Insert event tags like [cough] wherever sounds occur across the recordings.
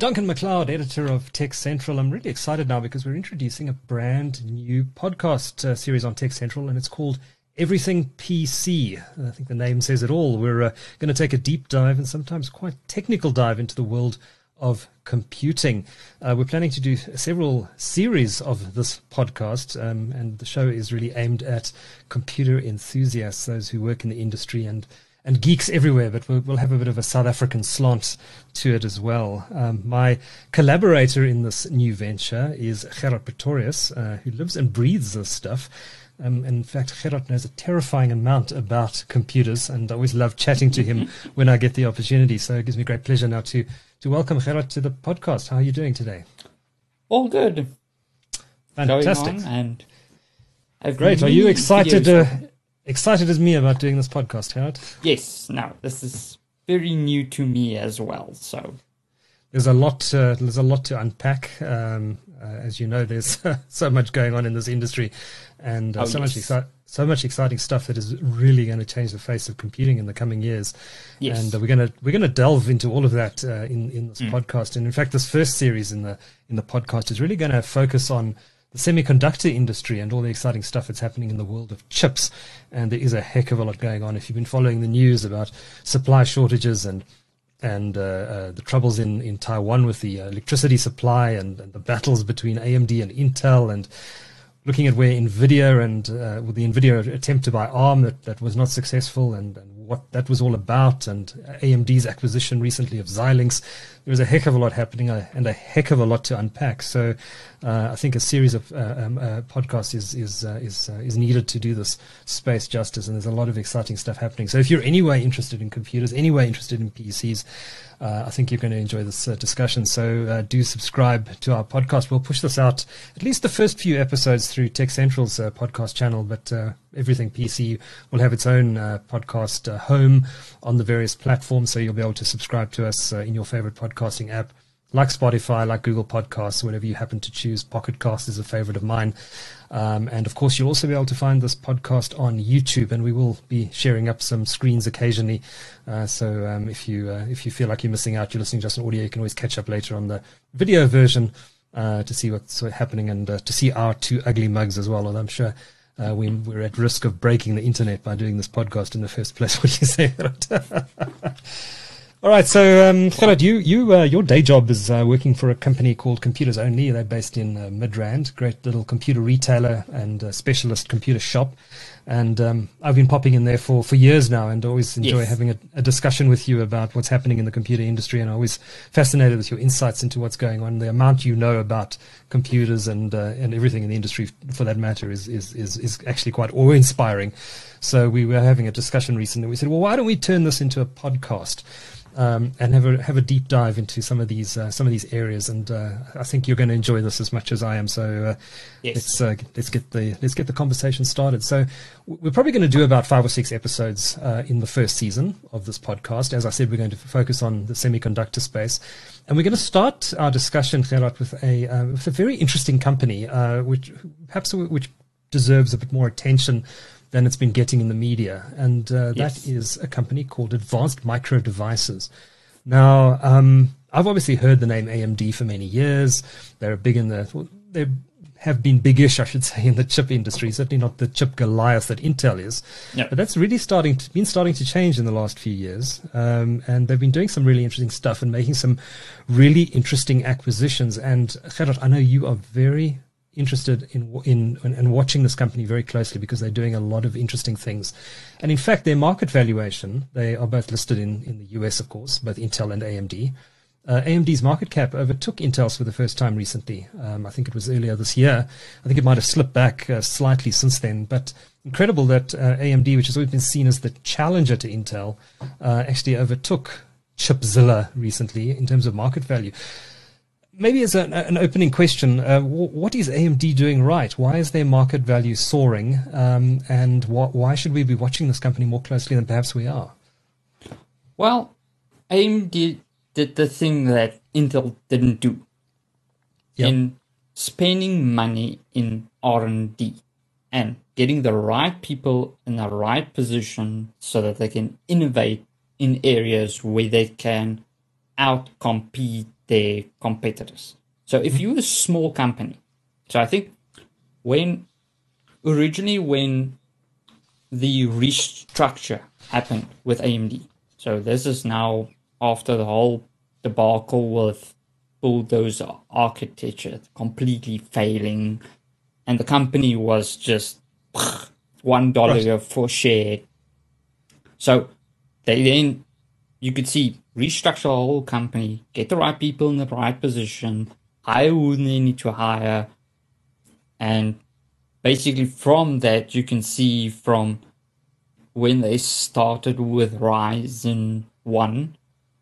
Duncan McLeod, editor of Tech Central. I'm really excited now because we're introducing a brand new podcast uh, series on Tech Central, and it's called Everything PC. I think the name says it all. We're uh, going to take a deep dive and sometimes quite technical dive into the world of computing. Uh, we're planning to do several series of this podcast, um, and the show is really aimed at computer enthusiasts, those who work in the industry and and geeks everywhere, but we'll, we'll, have a bit of a South African slant to it as well. Um, my collaborator in this new venture is Gerard Pretorius, uh, who lives and breathes this stuff. Um, in fact, Gerard knows a terrifying amount about computers, and I always love chatting to him [laughs] when I get the opportunity. So it gives me great pleasure now to, to welcome Gerard to the podcast. How are you doing today? All good. Fantastic. and I've Great. Are you excited? Uh, excited as me about doing this podcast, Howard? Yes. No, this is very new to me as well. So there's a lot. Uh, there's a lot to unpack. Um, uh, as you know, there's [laughs] so much going on in this industry, and uh, oh, so yes. much exci- so much exciting stuff that is really going to change the face of computing in the coming years. Yes. And uh, we're going to we're going to delve into all of that uh, in in this mm. podcast. And in fact, this first series in the in the podcast is really going to focus on the semiconductor industry and all the exciting stuff that's happening in the world of chips. And there is a heck of a lot going on. If you've been following the news about supply shortages and and uh, uh, the troubles in, in Taiwan with the electricity supply and, and, the battles between AMD and Intel and looking at where NVIDIA and uh, with the NVIDIA attempt to buy ARM that, that was not successful and, and what that was all about and AMD's acquisition recently of Xilinx. There was a heck of a lot happening uh, and a heck of a lot to unpack. So uh, I think a series of uh, um, uh, podcasts is is uh, is is needed to do this space justice, and there's a lot of exciting stuff happening. So if you're anyway interested in computers, anyway interested in PCs, Uh, I think you're going to enjoy this uh, discussion. So uh, do subscribe to our podcast. We'll push this out at least the first few episodes through Tech Central's podcast channel, but everything PC will have its own podcast home on the various platforms, so you'll be able to subscribe to us in your favorite podcasting app like Spotify, like Google Podcasts, whatever you happen to choose. Pocket Cast is a favorite of mine. Um, and of course, you'll also be able to find this podcast on YouTube, and we will be sharing up some screens occasionally. Uh, so um, if you uh, if you feel like you're missing out, you're listening just on audio, you can always catch up later on the video version uh, to see what's happening and uh, to see our two ugly mugs as well. And I'm sure. Uh, we, we're at risk of breaking the internet by doing this podcast in the first place. [laughs] What do you say? [laughs] All right, so um, Gerard, you you uh, your day job is uh, working for a company called Computers Only. They're based in uh, Midrand, great little computer retailer and specialist computer shop. And um, I've been popping in there for, for years now, and always enjoy yes. having a, a, discussion with you about what's happening in the computer industry. And I'm always fascinated with your insights into what's going on. The amount you know about computers and uh, and everything in the industry, for that matter, is is is, is actually quite awe inspiring. So we were having a discussion recently. We said, well, why don't we turn this into a podcast? Um, and have a have a deep dive into some of these uh, some of these areas. And uh, I think you're going to enjoy this as much as I am. So uh, yes. let's uh, let's get the let's get the conversation started. So we're probably going to do about five or six episodes uh, in the first season of this podcast. As I said, we're going to focus on the semiconductor space, and we're going to start our discussion, Gerard, with a uh, with a very interesting company, which perhaps which deserves a bit more attention than it's been getting in the media. And uh, yes. that is a company called Advanced Micro Devices. Now, um, I've obviously heard the name AMD for many years. They're big in the, well, they have been biggish, I should [laughs] say, in the chip industry. Certainly not the chip Goliath that Intel is. But that's really starting to, been starting to change in the last few years. Um, and they've been doing some really interesting stuff and making some really interesting acquisitions. And Gerard, I know you are very interested in, in in watching this company very closely because they're doing a lot of interesting things. And in fact, their market valuation, they are both listed in, in the US, of course, both Intel and AMD. Uh, AMD's market cap overtook Intel's for the first time recently. Um, I think it was earlier this year. I think it might have slipped back uh, slightly since then, but incredible that uh, AMD, which has always been seen as the challenger to Intel, uh, actually overtook Chipzilla recently in terms of market value maybe as an, an opening question, uh, what is AMD doing right? Why is their market value soaring? Um, and wh- why should we be watching this company more closely than perhaps we are? Well, AMD did the thing that Intel didn't do yep. in spending money in R&D and getting the right people in the right position so that they can innovate in areas where they can outcompete their competitors. So if mm-hmm. you're a small company, so I think when originally when the restructure happened with AMD, so this is now after the whole debacle with bulldozer architecture completely failing, and the company was just one dollar right. for share. So they then you could see restructure the whole company, get the right people in the right position, hire who they need to hire, and basically from that you can see from when they started with Ryzen one,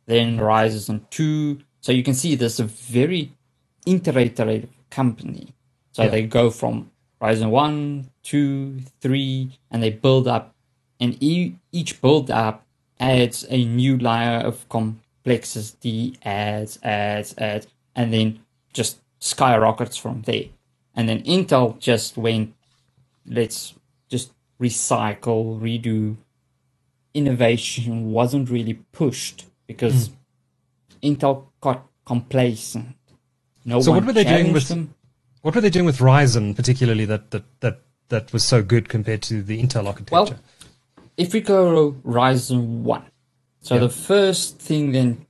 then Ryzen two. So you can see there's a very iterative company. So yeah. they go from Ryzen one, two, three, and they build up, and e- each build up adds a new layer of complexity, adds, adds, adds, and then just skyrockets from there. And then Intel just went, let's just recycle, redo. Innovation wasn't really pushed because mm. Intel got complacent. No so what were they doing with them. what were they doing with Ryzen particularly that that that that was so good compared to the Intel architecture? Well, if we go Ryzen 1, so yep. the first thing then,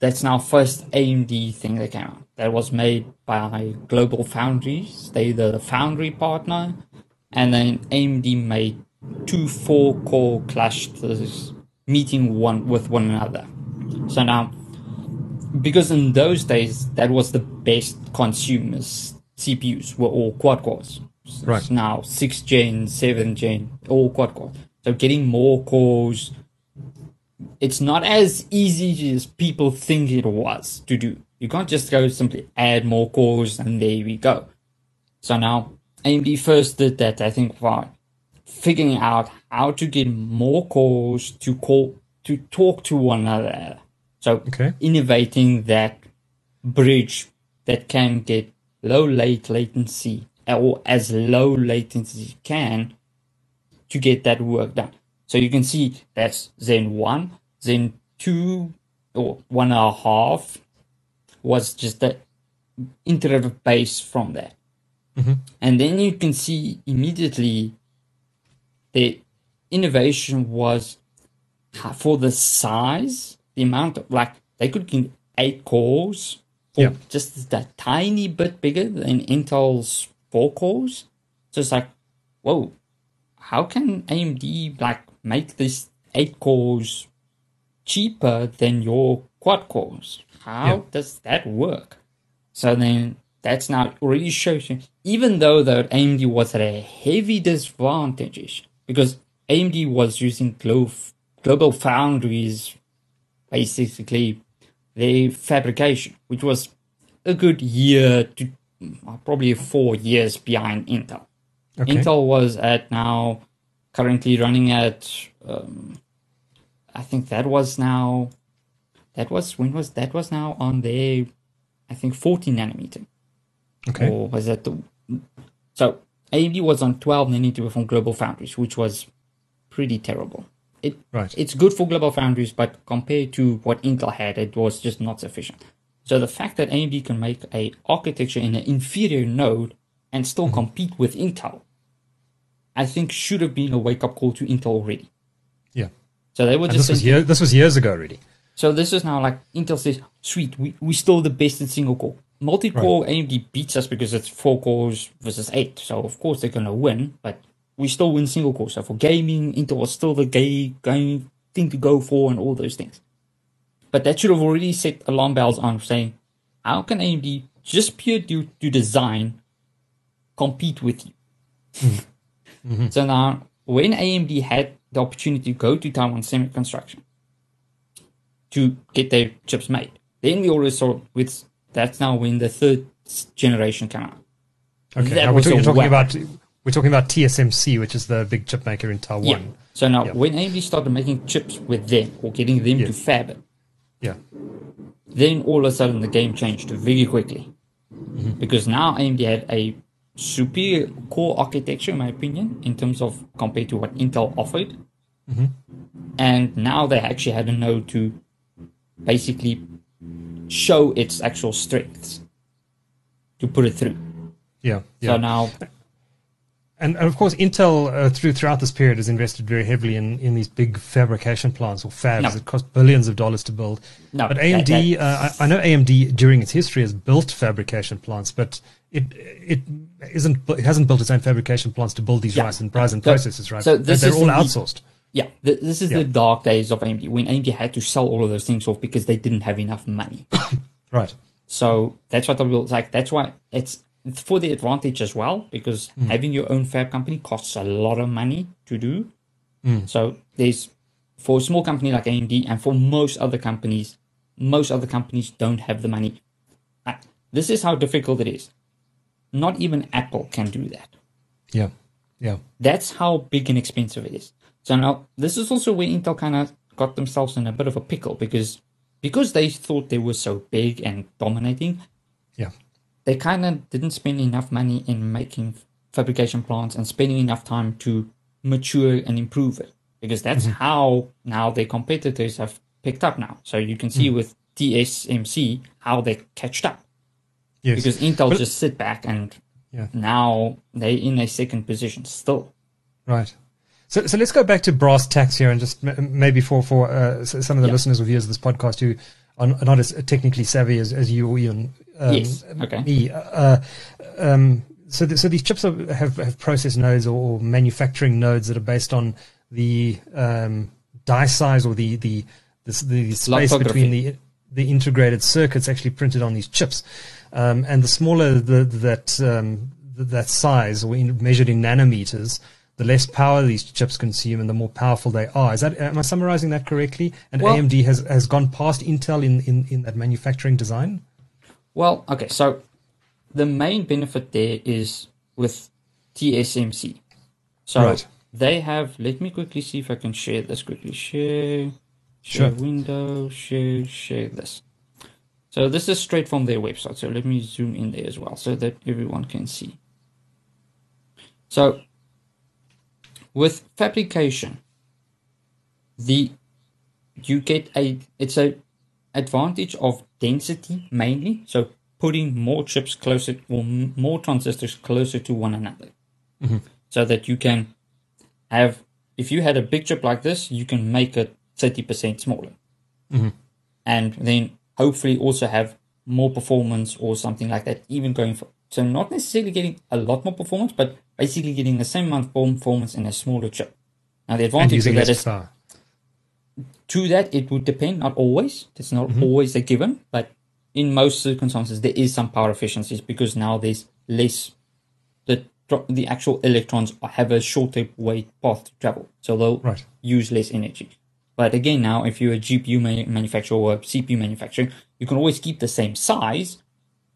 that's now first AMD thing that came out. That was made by Global Foundries. They the foundry partner. And then AMD made two four core clusters meeting one with one another. So now, because in those days, that was the best consumers CPUs were all quad cores. right. Now, 6 gen, 7 gen, all quad cores. So getting more cores, it's not as easy as people think it was to do. You can't just go simply add more cores and there we go. So now AMD first did that, I think, by figuring out how to get more cores to call to talk to one another. So okay. innovating that bridge that can get low late latency or as low latency as you can to get that work done. So you can see that's Zen 1, Zen 2, or one and a half was just the iterative base from that. Mm-hmm. And then you can see immediately the innovation was for the size, the amount of like they could get eight cores or yeah. just that tiny bit bigger than Intel's four cores. So it's like, whoa, how can AMD like make this eight cores cheaper than your quad cores? How yeah. does that work? So then that's now already shows you, even though that AMD was at a heavy disadvantage because AMD was using Glo- Global Foundries, basically their fabrication, which was a good year to uh, probably four years behind Intel. Okay. Intel was at now currently running at um, I think that was now that was when was that was now on their I think 14 nanometer. Okay. Or was that the so AMD was on 12 nanometer from Global Foundries, which was pretty terrible. It right. it's good for Global Foundries, but compared to what Intel had, it was just not sufficient. So the fact that AMD can make a architecture in an inferior node and still mm-hmm. compete with Intel I think should have been a wake up call to Intel already. Yeah. So they were just. This was, year, this was years ago already. So this is now like Intel says, sweet, we we still the best in single core. Multi core right. AMD beats us because it's four cores versus eight. So of course they're gonna win, but we still win single core. So for gaming, Intel was still the gay game thing to go for and all those things. But that should have already set alarm bells on saying, how can AMD just pure due to design compete with you? Hmm. Mm. Mm-hmm. So now, when AMD had the opportunity to go to Taiwan Semi Construction to get their chips made, then we already saw with that's now when the third generation came out. Okay, that now we're, talking, talking about we're talking about TSMC, which is the big chip maker in Taiwan. Yeah. So now, yeah. when AMD started making chips with them or getting them to fab it, yeah, then all of a sudden the game changed very quickly mm-hmm. because now AMD had a superior core architecture, in my opinion, in terms of compared to what Intel offered. Mm-hmm. And now they actually had a node to basically show its actual strengths to put it through. Yeah. yeah. So now, And, and of course, Intel uh, through throughout this period has invested very heavily in, in these big fabrication plants or fabs No. that cost billions of dollars to build. No, but AMD, uh, I, I know AMD during its history has built fabrication plants, but it it isn't it hasn't built its own fabrication plants to build these Yeah. Ryzen Ryzen So- processors, right? so this they're all the- outsourced. yeah, th- this is Yeah. the dark days of AMD when AMD had to sell all of those things off because they didn't have enough money. [coughs] Right. So that's what I will like. That's why it's it's for the advantage as well because Hmm. having your own fab company costs a lot of money to do. Hmm. So there's for a small company like AMD and for most other companies, most other companies don't have the money. This is how difficult it is. Not even Apple can do that. Yeah. Yeah. That's how big and expensive it is. So now this is also where Intel kind of got themselves in a bit of a pickle because because they thought they were so big and dominating, Yeah. They kind of didn't spend enough money in making fabrication plants and spending enough time to mature and improve it because that's how now their competitors have picked up now. So you can see with TSMC how they catched up Yes. because Intel But- just sit back and Yeah. now they're in a second position still. Right. So, so let's go back to brass tacks here, and just m- maybe for for uh, some of the Yeah. listeners or viewers of this podcast who are not as technically savvy as, as you or Ian. Um, Yes, okay. Me. Uh, um, so, th- so these chips are, have have process nodes or, or manufacturing nodes that are based on the um, die size or the the the, the space between the the integrated circuits actually printed on these chips, um, and the smaller the, that um, that size, or in, measured in nanometers, the less power these chips consume, and the more powerful they are. Is that am I summarizing that correctly? And Well- AMD has has gone past Intel in, in, in that manufacturing design. Well, okay, so the main benefit there is with TSMC. So Right. they have, let me quickly see if I can share this quickly. Share, share Sure. window, share, share this. So this is straight from their website. So let me zoom in there as well so that everyone can see. So with fabrication, the you get a it's a advantage of density mainly. So putting more chips closer or more transistors closer to one another, mm-hmm. so that you can have if you had a big chip like this, you can make it thirty percent smaller, mm-hmm. and then hopefully also have more performance or something like that. Even going for so not necessarily getting a lot more performance, but basically getting the same amount of performance in a smaller chip. Now the advantage of that less power. To that it would depend not always. It's not mm-hmm. always a given but in most circumstances there is some power efficiencies because now there's less the the actual electrons have a shorter way path to travel so they'll Right. use less energy. But again now if you're a gpu manufacturer or a cpu manufacturer you can always keep the same size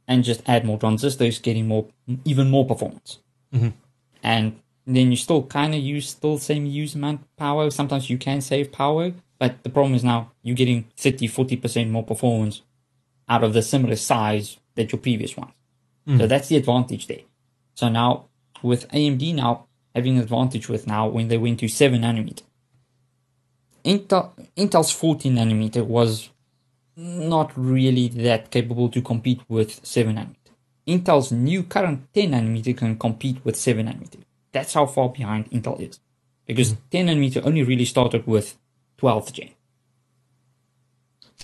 and just add more transistors getting more even more performance. Mm-hmm. And then you still kind of use still same use amount of power. Sometimes you can save power, but the problem is now you're getting 30, 40% more performance out of the similar size that your previous one. Hmm. So that's the advantage there. So now with AMD now having an advantage with now when they went to 7 nanometer. Intel, Intel's 14 nanometer was not really that capable to compete with 7 nanometer. Intel's new current 10 nanometer can compete with 7 nanometer. That's how far behind Intel is. Because hmm. 10 nanometer only really started with 12th gen.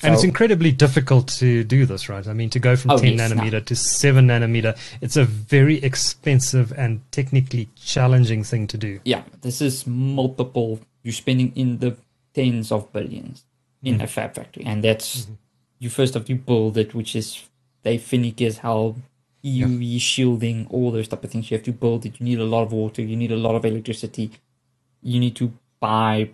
And it's incredibly difficult to do this, right? I mean, to go from Oh, 10 yes, no. nanometer to 7 nanometer, it's a very expensive and technically challenging thing to do. Yeah, this is multiple. You're spending in the tens of billions in mm-hmm. a fab factory. And that's, mm-hmm. you first have to build it, which is, they finicky as hell. EUV shielding, all those type of things. You have to build it. You need a lot of water. You need a lot of electricity. You need to buy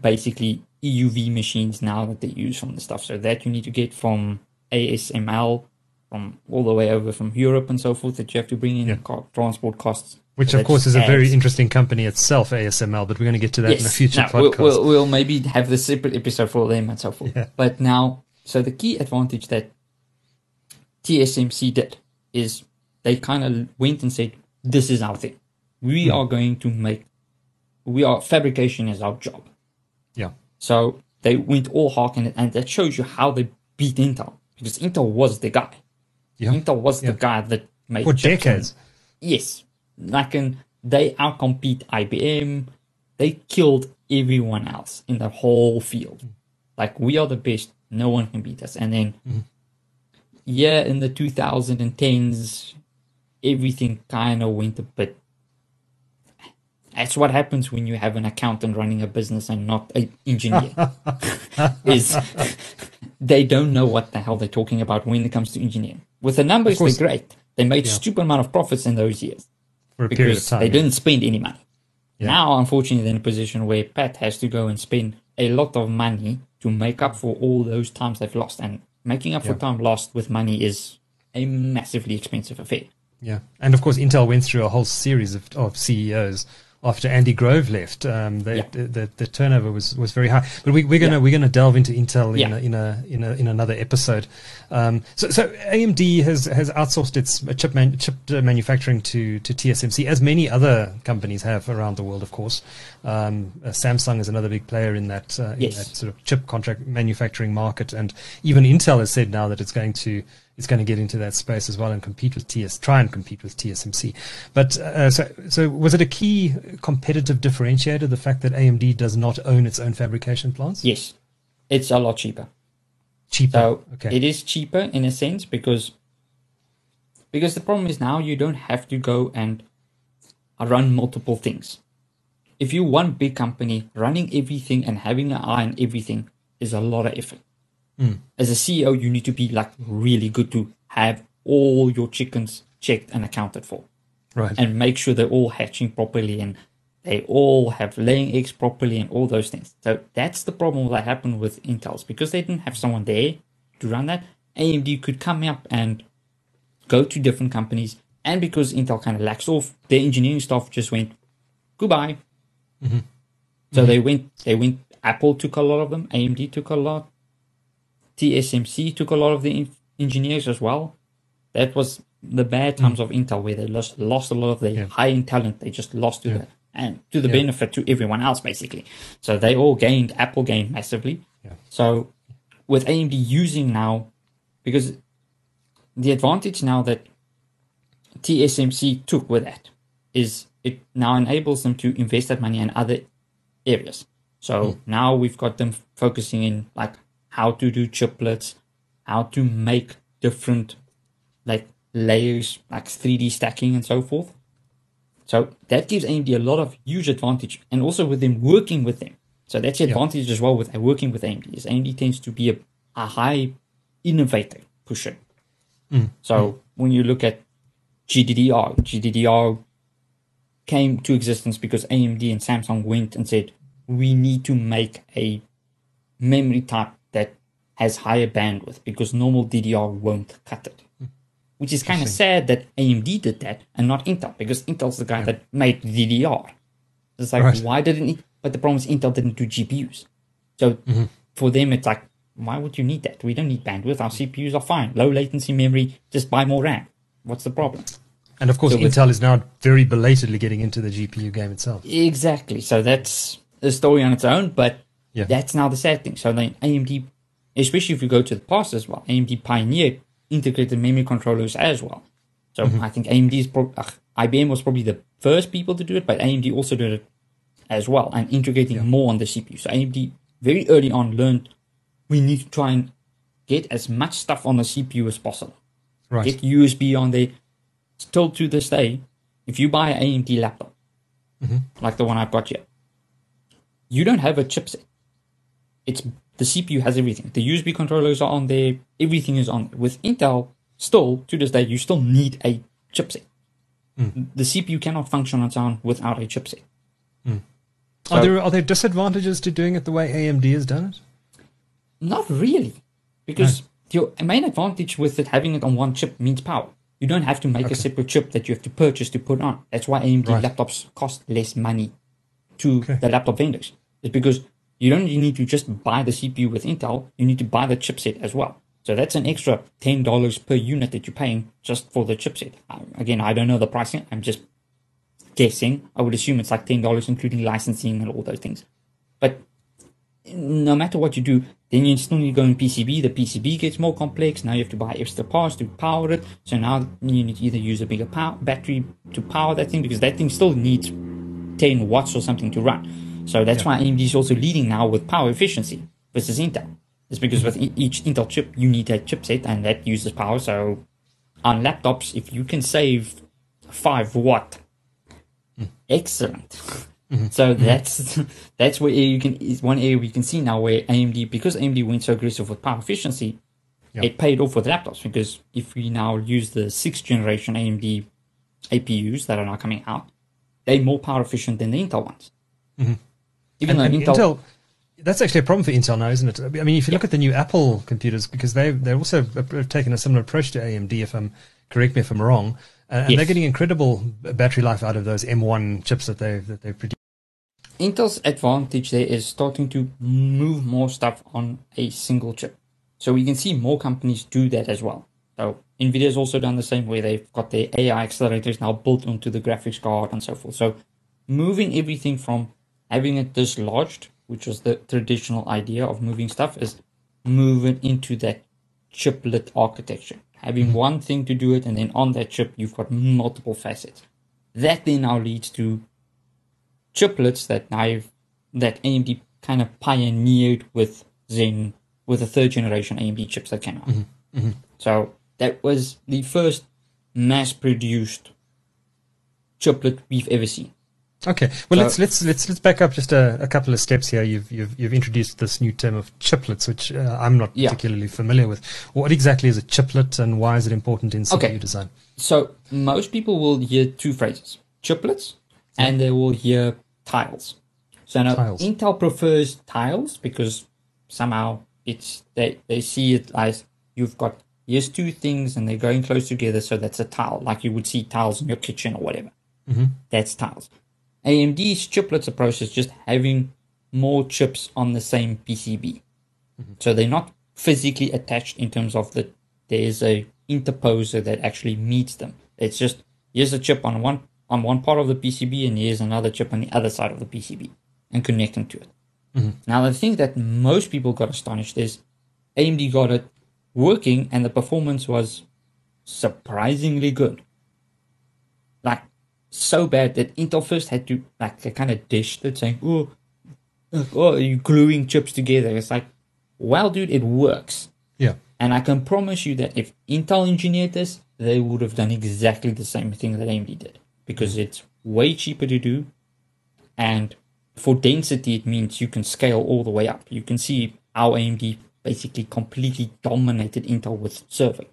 basically EUV machines now that they use from the stuff. So that you need to get from ASML, from all the way over from Europe and so forth. That you have to bring in Yeah. co- transport costs. Which, So of course, is a adds- very interesting company itself, ASML, but we're going to get to that in a future now, podcast. We'll, we'll, we'll maybe have the separate episode for them and so forth. Yeah. But now, so the key advantage that TSMC did is they kind of went and said, "This is our thing. We Hmm. are going to make. We are fabrication is our job." So they went all it, and that shows you how they beat Intel. because Intel was the guy. Yeah. Intel was Yeah. the guy that made For decades. and- yes, like in, they outcompete IBM. They killed everyone else in the whole field. Like we are the best. No one can beat us. And then, Mm-hmm. yeah, in the 2010s, everything kind of went a bit. That's what happens when you have an accountant running a business and not an engineer. [laughs] is [laughs] they don't know what the hell they're talking about when it comes to engineering. With the numbers, they're great. They made Yeah. stupid amount of profits in those years For a period of because time. they yeah. didn't spend any money. Yeah. Now, unfortunately, they're in a position where Pat has to go and spend a lot of money to make up for all those times they've lost. And making up for time lost with money is a massively expensive affair. Yeah, and of course, Intel went through a whole series of, of CEOs after Andy Grove left. Um, they, Yeah. the, the the turnover was, was very high. But we, we're gonna Yeah. we're gonna delve into Intel in, a, in a in a in another episode. Um, so so AMD has has outsourced its chip man, chip manufacturing to to TSMC, as many other companies have around the world. Of course, um, uh, Samsung is another big player in that uh, in that sort of chip contract manufacturing market, and even Intel has said now that it's going to it's going to get into that space as well and compete with TS, try and compete with TSMC. But uh, so so was it a key competitive differentiator the fact that AMD does not own its own fabrication plants? Yes, it's a lot cheaper. cheaper. So okay, it is cheaper in a sense because because the problem is now you don't have to go and run multiple things. If you're one big company, running everything and having an eye on everything is a lot of effort. Mm. As a CEO, you need to be like really good to have all your chickens checked and accounted for right. and make sure they're all hatching properly and they all have laying eggs properly and all those things. So that's the problem that happened with Intel's because they didn't have someone there to run that. AMD could come up and go to different companies, and because Intel kind of lacks off, their engineering staff just went goodbye. Mm-hmm. So mm-hmm. they went. They went. Apple took a lot of them. AMD took a lot. TSMC took a lot of the en- engineers as well. That was the bad mm. times of Intel, where they lost lost a lot of their Yeah. high end talent. They just lost to the and to the Yeah. benefit to everyone else, basically. So they all gained. Apple gained massively. Yeah. So with AMD using now, because the advantage now that TSMC took with that is it now enables them to invest that money in other areas. So mm. now we've got them focusing in like how to do chiplets, how to make different like layers, like 3D stacking and so forth. So that gives AMD a lot of huge advantage, and also with them working with them. So that's the advantage as well with uh, working with AMD. Is AMD tends to be a, a high innovator pusher. Hmm. So hmm. when you look at GDDR, GDDR came to existence because AMD and Samsung went and said we need to make a memory type has higher bandwidth because normal DDR won't cut it. Hmm. Which is kind of sad that AMD did that and not Intel because Intel's the guy that made DDR. It's like Right. why didn't it? But the problem is Intel didn't do GPUs. So mm-hmm. for them, it's like why would you need that? We don't need bandwidth. Our CPUs are fine. Low latency memory. Just buy more RAM. What's the problem? And of course, So Intel is now very belatedly getting into the GPU game itself. Exactly. So that's a story on its own, but Yeah. that's now the sad thing. So then AMD, especially if you go to the past as well, AMD pioneered integrated memory controllers as well. So Mm-hmm. I think AMD's pro- ugh, IBM was probably the first people to do it, but AMD also did it as well and integrating more on the CPU. So AMD very early on learned we need to try and get as much stuff on the CPU as possible Right. get USB on there. Still to this day, if you buy an AMD laptop, like the one I've got here, you don't have a chipset. It's the CPU has everything. The USB controllers are on there. Everything is on. With Intel, still to this day, you still need a chipset. Hmm. The CPU cannot function on its own without a chipset. Hmm. are there are there disadvantages to doing it the way AMD has done it? Not really, because hmm. your main advantage with it having it on one chip means power. You don't have to make a separate chip that you have to purchase to put on. That's why AMD Right. laptops cost less money to Okay. the laptop vendors. It's because you don't need to just buy the CPU with Intel. You need to buy the chipset as well. So that's an extra ten dollars per unit that you're paying just for the chipset. Again, I don't know the pricing. I'm just guessing. I would assume it's like ten dollars, including licensing and all those things. But no matter what you do, then you still need to go in PCB. The PCB gets more complex. Now you have to buy extra parts to power it. So now you need to either use a bigger power, battery to power that thing because that thing still needs 10 watts or something to run. So that's yeah. why AMD is also leading now with power efficiency versus Intel. It's because with each Intel chip, you need a chipset and that uses power. So on laptops, if you can save 5 watt, mm. excellent. Mm-hmm. So that's [laughs] that's where you can is one area we can see now where AMD because AMD went so aggressive with power efficiency, yep. it paid off with laptops because if we now use the sixth generation AMD APUs that are now coming out, they're more power efficient than the Intel ones. Mm-hmm. Even and, though and Intel, Intel, that's actually a problem for Intel now, isn't it? I mean, if you look at the new Apple computers, because they they're also taken a similar approach to AMD. If I'm correct me if I'm wrong, uh, and yes. they're getting incredible battery life out of those M1 chips that they that they produce. Intel's advantage there is starting to move more stuff on a single chip. So we can see more companies do that as well. So Nvidia's also done the same way. They've got their AI accelerators now built onto the graphics card and so forth. So moving everything from having it dislodged, which was the traditional idea of moving stuff, is moving into that chiplet architecture. Having mm-hmm. one thing to do it, and then on that chip, you've got multiple facets. That then now leads to chiplets that I've that AMD kind of pioneered with Zen with the third generation AMD chips that came out. Mm-hmm. Mm-hmm. So that was the first mass produced chiplet we've ever seen. Okay, well so, let's let's let's let's back up just a, a, couple of steps here. You've you've you've introduced this new term of chiplets, which uh, I'm not yeah. particularly familiar with. What exactly is a chiplet, and why is it important in CPU okay. design? So most people will hear two phrases: chiplets, and they will hear tiles. So now tiles. Intel prefers tiles because somehow it's they they see it as you've got here's two things and they're going close together, so that's a tile, like you would see tiles in your kitchen or whatever. Mm-hmm. That's tiles. AMD's chiplets approach is just having more chips on the same PCB. Mm-hmm. So they're not physically attached in terms of that there's a interposer that actually meets them. It's just here's a chip on one on one part of the PCB and here's another chip on the other side of the PCB and connecting to it. Mm-hmm. Now, the thing that most people got astonished is AMD got it working and the performance was surprisingly good. Like, so bad that Intel first had to, like, kind of dish it saying, oh, oh, you gluing chips together? It's like, well, dude, it works. Yeah. And I can promise you that if Intel engineered this, they would have done exactly the same thing that AMD did because mm-hmm. it's way cheaper to do. And for density, it means you can scale all the way up. You can see how AMD basically completely dominated Intel with serving.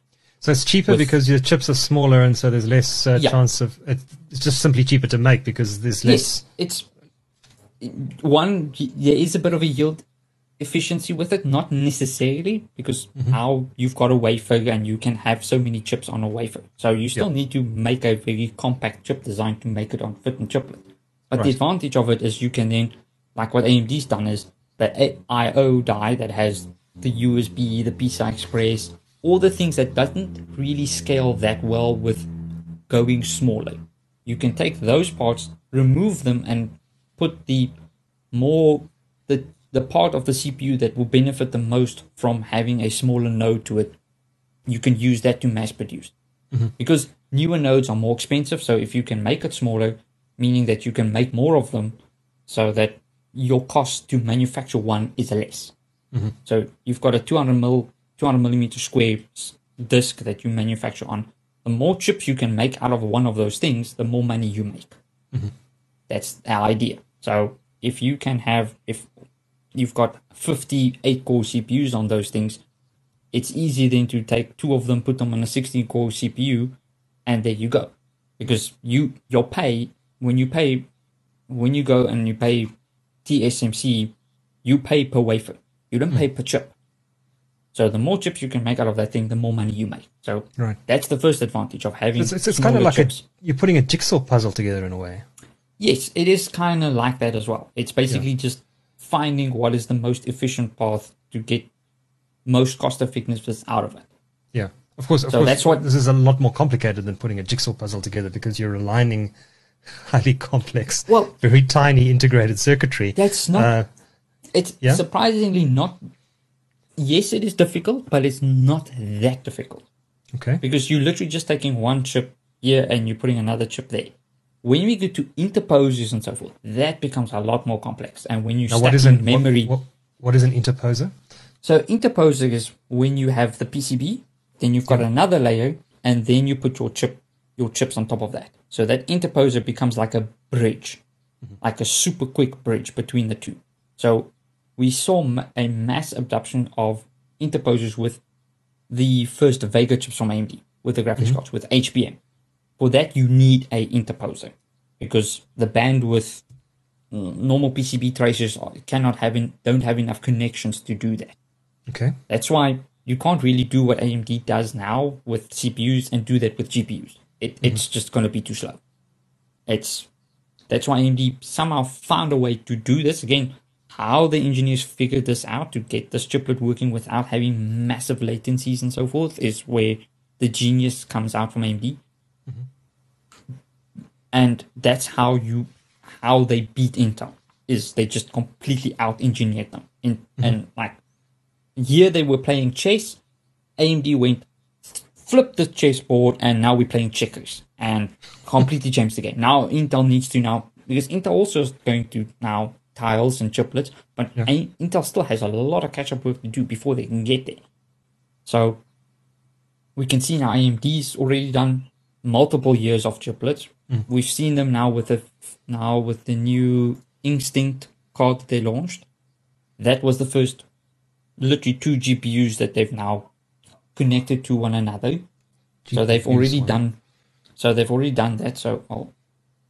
So it's cheaper with, because your chips are smaller, and so there's less uh, yeah. chance of it's just simply cheaper to make because there's less. Yes, it's one. There is a bit of a yield efficiency with it, not necessarily because mm-hmm. now you've got a wafer and you can have so many chips on a wafer. So you still yep. need to make a very compact chip design to make it on fit and chiplet. But right. the advantage of it is you can then, like what AMD's done is the I/O die that has the USB, the PCI Express, all the things that doesn't really scale that well with going smaller. You can take those parts, remove them, and put the more the the part of the CPU that will benefit the most from having a smaller node to it, you can use that to mass produce. Mm-hmm. Because newer nodes are more expensive, so if you can make it smaller, meaning that you can make more of them, so that your cost to manufacture one is less. Mm-hmm. So you've got a 200 mil, 200 millimeter square disk that you manufacture on. The more chips you can make out of one of those things, the more money you make. Mm-hmm. That's our idea. So if you can have, if you've got 58 core CPUs on those things, it's easy then to take two of them, put them on a 16 core CPU, and there you go. Because you your pay when you pay when you go and you pay TSMC, you pay per wafer. You don't pay mm. per chip. So the more chips you can make out of that thing, the more money you make. So right. that's the first advantage of having. It's, it's, it's kind of like a, you're putting a jigsaw puzzle together in a way. Yes, it is kind of like that as well. It's basically yeah. just finding what is the most efficient path to get most cost effectiveness out of it. Yeah, of course. Of so course, that's what this is a lot more complicated than putting a jigsaw puzzle together because you're aligning [laughs] highly complex, well, very tiny integrated circuitry. That's not. Uh, it's Yeah. surprisingly not. Yes, it is difficult, but it's not that difficult Okay. because you're literally just taking one chip here and you're putting another chip there. When we get to interposers and so forth, that becomes a lot more complex. And when you Now, stack what is in an memory, What, what, what is an interposer? so interposer is when you have the PCB, then you've got another layer, and then you put your chip, your chips on top of that. So that interposer becomes like a bridge, mm-hmm. like a super quick bridge between the two. So we saw a mass adoption of interposers with the first Vega chips from AMD, with the graphics mm-hmm. cards, with HBM. For that, you need a interposer because the bandwidth normal PCB tracers are- cannot have in, don't have enough connections to do that. Okay. That's why you can't really do what AMD does now with CPUs and do that with GPUs. It, mm-hmm. It's just going to be too slow. It's that's why AMD somehow found a way to do this again. How the engineers figured this out to get this chiplet working without having massive latencies and so forth is where the genius comes out from AMD. Mm-hmm. And that's how you how they beat Intel is they just completely out engineered them. In, mm-hmm. And like here they were playing chess. AMD went flipped the chessboard and now we're playing checkers and completely [laughs] changed the game. Now Intel needs to now because Intel also is going to now tiles and chiplets, but Yeah. Intel still has a lot of catch up work to do before they can get there. So we can see now AMD's already done multiple years of chiplets. We've seen them now with the now with the new Instinct card that they launched. That was the first literally two GPUs that they've now connected to one another. so they've already done so they've already done that. So I'll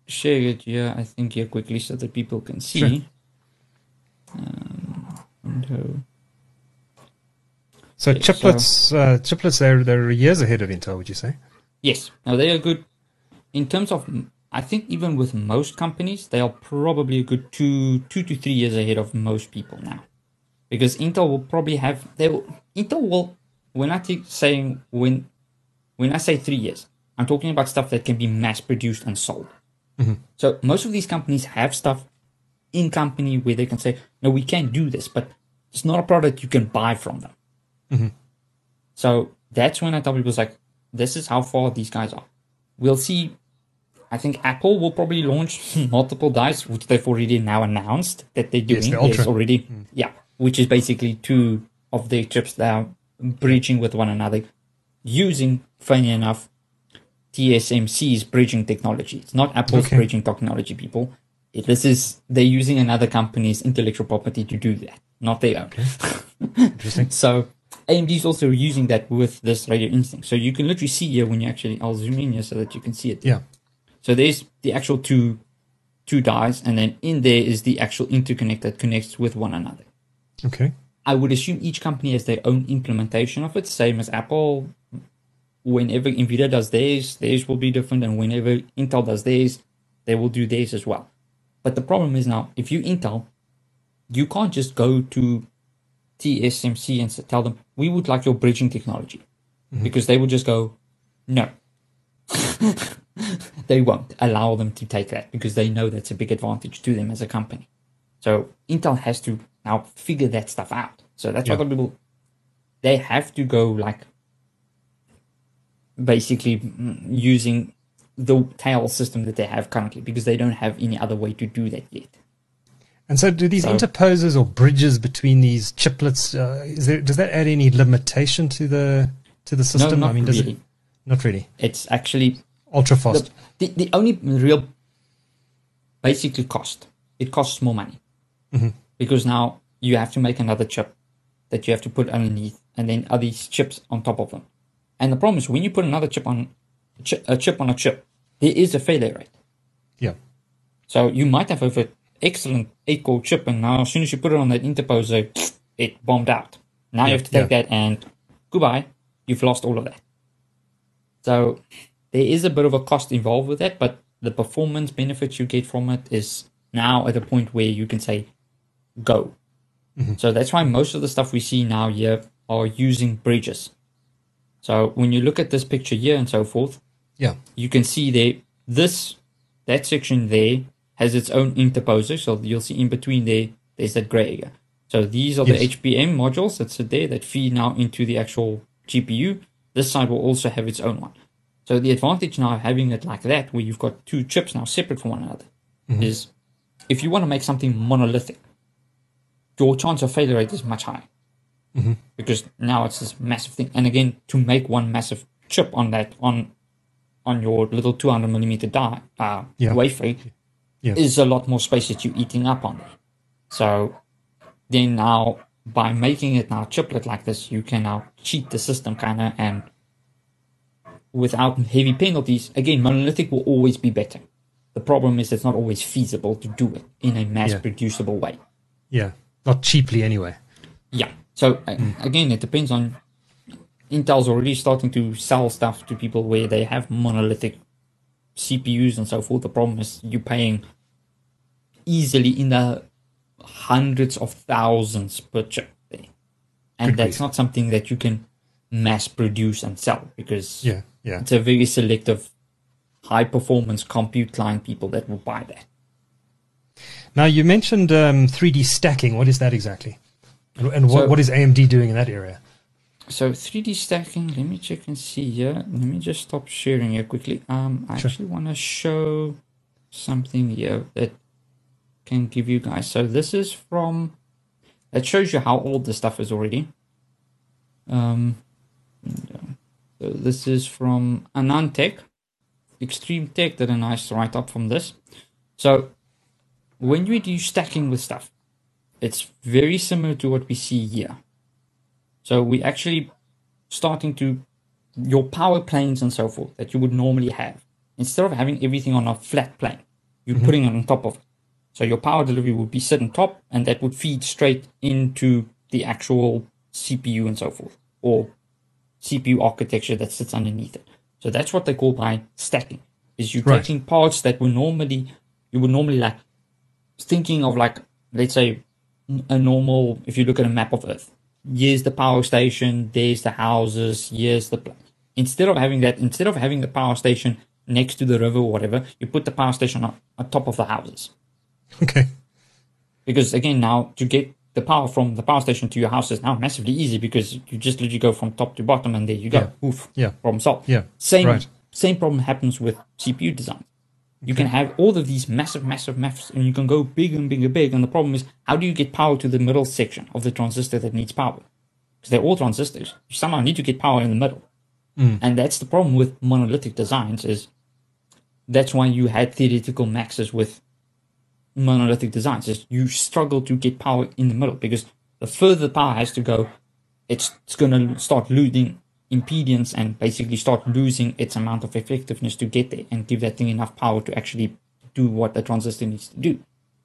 share it here, I think here quickly so that people can see. Sure. Um. So Okay, chiplets, uh, chiplets, they're they're years ahead of Intel. Would you say? Yes. Now they are good in terms of. I think even with most companies, they are probably a good two two to three years ahead of most people now, because Intel will probably have they will Intel will when I take saying when when I say three years, I'm talking about stuff that can be mass produced and sold. So most of these companies have stuff in company where they can say, no, we can't do this, but it's not a product you can buy from them. Mm-hmm. So that's when I tell people, it's like, this is how far these guys are. We'll see. I think Apple will probably launch [laughs] multiple dice, which they've already now announced that they're doing. Yes, the There's Ultra. already, mm. yeah, which is basically two of their chips that are bridging with one another using, funny enough, TSMC's bridging technology. It's not Apple's Okay. bridging technology, people. This is, they're using another company's intellectual property to do that, not their own. Interesting. [laughs] So AMD is also using that with this Radeon Instinct. So you can literally see here when you actually, I'll zoom in here so that you can see it. Yeah. So there's the actual two, two dies, and then in there is the actual interconnect that connects with one another. Okay. I would assume each company has their own implementation of it, same as Apple. Whenever Nvidia does theirs, theirs will be different, and whenever Intel does theirs, they will do theirs as well. But the problem is now, if you Intel, you can't just go to TSMC and tell them we would like your bridging technology, because they will just go, no. [laughs] they won't allow them to take that because they know that's a big advantage to them as a company. So Intel has to now figure that stuff out. So that's Yeah. why the people they have to go like basically mm, using the tile system that they have currently because they don't have any other way to do that yet. And so, do these So- interposers or bridges between these chiplets? Uh, is there does that add any limitation to the to the system? no, not I mean, does really. it? Not really. It's actually Ultra fast. the, the, the only real basically cost it costs more money because now you have to make another chip that you have to put underneath and then are these chips on top of them and the problem is when you put another chip on a chip, a chip on a chip there is a failure rate yeah. so you might have an excellent 8 core chip and now as soon as you put it on that interposer it bombed out now you have to take yeah. that and goodbye you've lost all of that so there is a bit of a cost involved with that, but the performance benefits you get from it is now at a point where you can say, go. Mm-hmm. So that's why most of the stuff we see now here are using bridges. So when you look at this picture here and so forth, Yeah. you can see there, this, that section there has its own interposer. So you'll see in between there, there's that gray area. So these are yes. the HBM modules that sit there that feed now into the actual GPU. This side will also have its own one. So the advantage now of having it like that, where you've got two chips now separate from one another, mm-hmm. is if you want to make something monolithic, your chance of failure rate is much higher. Mm-hmm. Because now it's this massive thing. And again, to make one massive chip on that, on on your little 200 millimeter die, uh, yeah. wafer, yes. is a lot more space that you're eating up on there. So then now, by making it now chiplet like this, you can now cheat the system kind of and without heavy penalties, again, monolithic will always be better. The problem is it's not always feasible to do it in a mass producible way. Yeah, not cheaply anyway. Yeah. So mm. again, it depends on Intel's already starting to sell stuff to people where they have monolithic CPUs and so forth. The problem is you're paying easily in the hundreds of thousands per chip. And that's not something that you can mass produce and sell because yeah, yeah. it's a very selective high performance compute client people that will buy that. Now you mentioned um, 3D stacking. What is that exactly? And, what, so, what is AMD doing in that area? So 3D stacking, let me check and see here. Let me just stop sharing here quickly. Um, I sure. actually want to show something here that can give you guys. So this is from, it shows you how old the stuff is already. Um, so this is from AnandTech. Extreme Tech did a nice write up from this. So when you do stacking with stuff, it's very similar to what we see here. So we actually starting to your power planes and so forth that you would normally have. Instead of having everything on a flat plane, you're mm-hmm. putting it on top of it. So your power delivery would be sit on top and that would feed straight into the actual CPU and so forth, or CPU architecture that sits underneath it. So that's what they call by stacking. Is you right. taking parts that would normally you would normally like thinking of like let's say a normal if you look at a map of Earth, here's the power station, there's the houses, here's the. Instead of having that, instead of having the power station next to the river or whatever, you put the power station on, on top of the houses. Okay. Because again, now to get the power from the power station to your house is now massively easy because you just literally go from top to bottom and there you go. Yeah. Oof. Yeah. Problem solved. Yeah. Same right. same problem happens with CPU design. You can have all of these massive, massive maps, and you can go big and big and big. And the problem is, how do you get power to the middle section of the transistor that needs power? Because they're all transistors. You somehow need to get power in the middle. Mm. And that's the problem with monolithic designs is that's why you had theoretical maxes with monolithic designs is you struggle to get power in the middle because the further the power has to go, it's, it's going to start losing impedance and basically start losing its amount of effectiveness to get there and give that thing enough power to actually do what the transistor needs to do.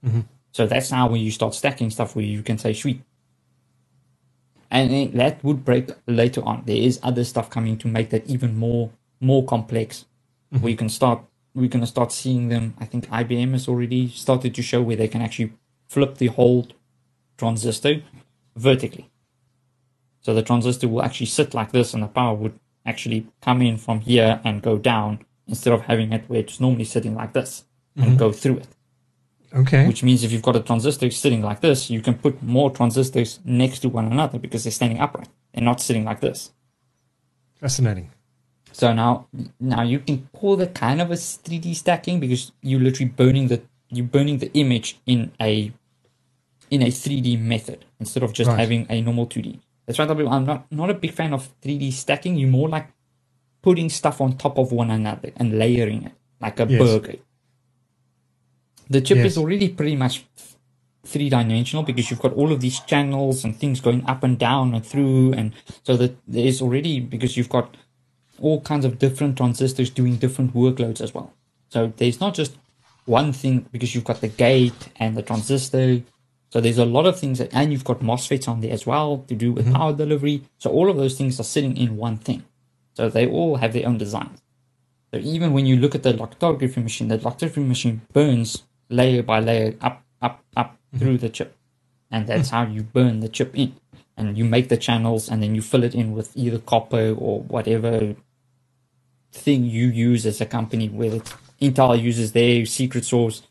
Mm-hmm. So that's now when you start stacking stuff where you can say, sweet. And that would break later on. There is other stuff coming to make that even more more complex. Mm-hmm. Where you can start we're gonna start seeing them. I think IBM has already started to show where they can actually flip the whole transistor vertically. So the transistor will actually sit like this and the power would actually come in from here and go down instead of having it where it's normally sitting like this and mm-hmm. go through it. Okay. Which means if you've got a transistor sitting like this, you can put more transistors next to one another because they're standing upright. They're not sitting like this. Fascinating. So now, now you can call that kind of a 3D stacking because you're literally burning the you're burning the image in a in a 3D method instead of just right. having a normal 2D. That's why I'm not not a big fan of 3D stacking. You're more like putting stuff on top of one another and layering it like a yes. burger. The chip yes. is already pretty much three dimensional because you've got all of these channels and things going up and down and through, and so that there's already because you've got all kinds of different transistors doing different workloads as well. So there's not just one thing because you've got the gate and the transistor so there's a lot of things that, and you've got MOSFETs on there as well to do with mm-hmm. power delivery. So all of those things are sitting in one thing. So they all have their own designs. So even when you look at the lithography machine, the lithography machine burns layer by layer up, up, up mm-hmm. through the chip. And that's how you burn the chip in. And you make the channels and then you fill it in with either copper or whatever thing you use as a company, whether Intel uses their secret sauce,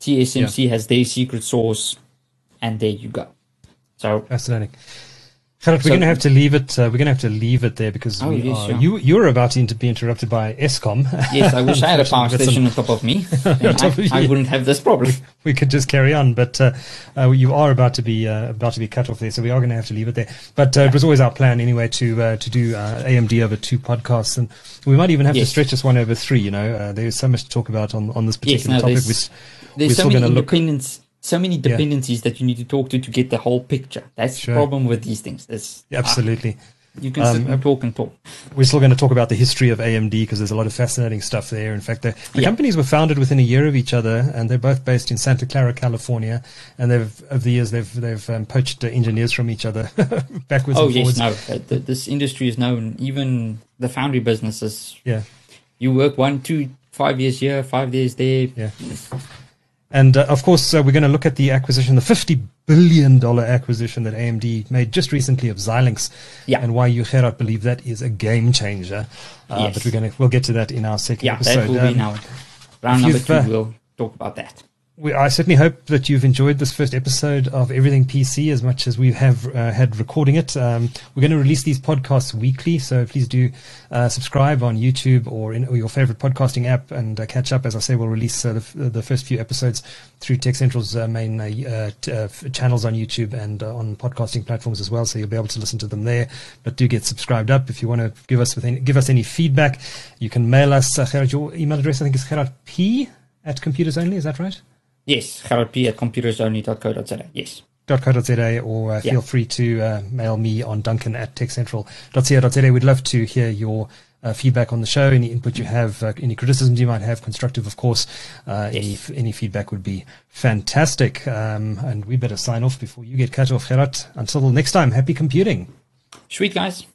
TSMC yeah. has their secret sauce, and there you go. So fascinating. We're going to have to leave it. Uh, we're going to have to leave it there because oh, we yes, are, sure. you you're about to be interrupted by Eskom. Yes, I wish I had a [laughs] power station on top of me. [laughs] top I, of I, wouldn't have this problem. [laughs] we could just carry on, but uh, uh, you are about to be uh, about to be cut off there, so we are going to have to leave it there. But uh, it was always our plan anyway to uh, to do uh, AMD over two podcasts, and we might even have Yes. to stretch this one over three. You know, uh, there's so much to talk about on on this Yes, particular no, topic. there's, Which there's we're so many independence, so many dependencies that you need to talk to to get the whole picture. That's Sure. the problem with these things. There's, absolutely. ah, you can Um, and talk and talk. We're still going to talk about the history of AMD because there's a lot of fascinating stuff there. In fact, the, the Yeah. companies were founded within a year of each other, and they're both based in Santa Clara, California. And they've over the years they've they've um, poached engineers from each other [laughs] backwards Oh and yes, forwards. no. uh, th- This industry is known. Even the foundry businesses. Yeah, You work one, two, five years here, five years there. yeah. And uh, of course, uh, we're going to look at the acquisition, the fifty billion dollar acquisition that AMD made just recently of Xilinx, Yeah. and why you Gerard believe that is a game changer. Uh, Yes. But we're going to we'll get to that in our second Yeah, episode. that will Um, be now. Round number two, uh, we'll talk about that. We, I certainly hope that you've enjoyed this first episode of Everything PC as much as we have uh, had recording it. Um, we're going to release these podcasts weekly, so please do uh, subscribe on YouTube or in or your favorite podcasting app and uh, catch up. As I say, we'll release uh, the, the first few episodes through Tech Central's uh, main uh, t- channels on YouTube and on podcasting platforms as well. So you'll be able to listen to them there. But do get subscribed up if you want to give us any, give us any feedback. You can mail us. Gerard, your email address I think is gerardp at computers only. Is that right? Yes, Gerard P at computersonly.co.za. Yes. .co.za or uh, Yeah. feel free to uh, mail me on duncan at techcentral.co.za. We'd love to hear your uh, feedback on the show, any input you have, uh, any criticisms you might have, constructive, of course. Uh, Yes. any, any feedback would be fantastic. Um, and we better sign off before you get cut off, Gerard. Until next time, happy computing. Sweet, guys.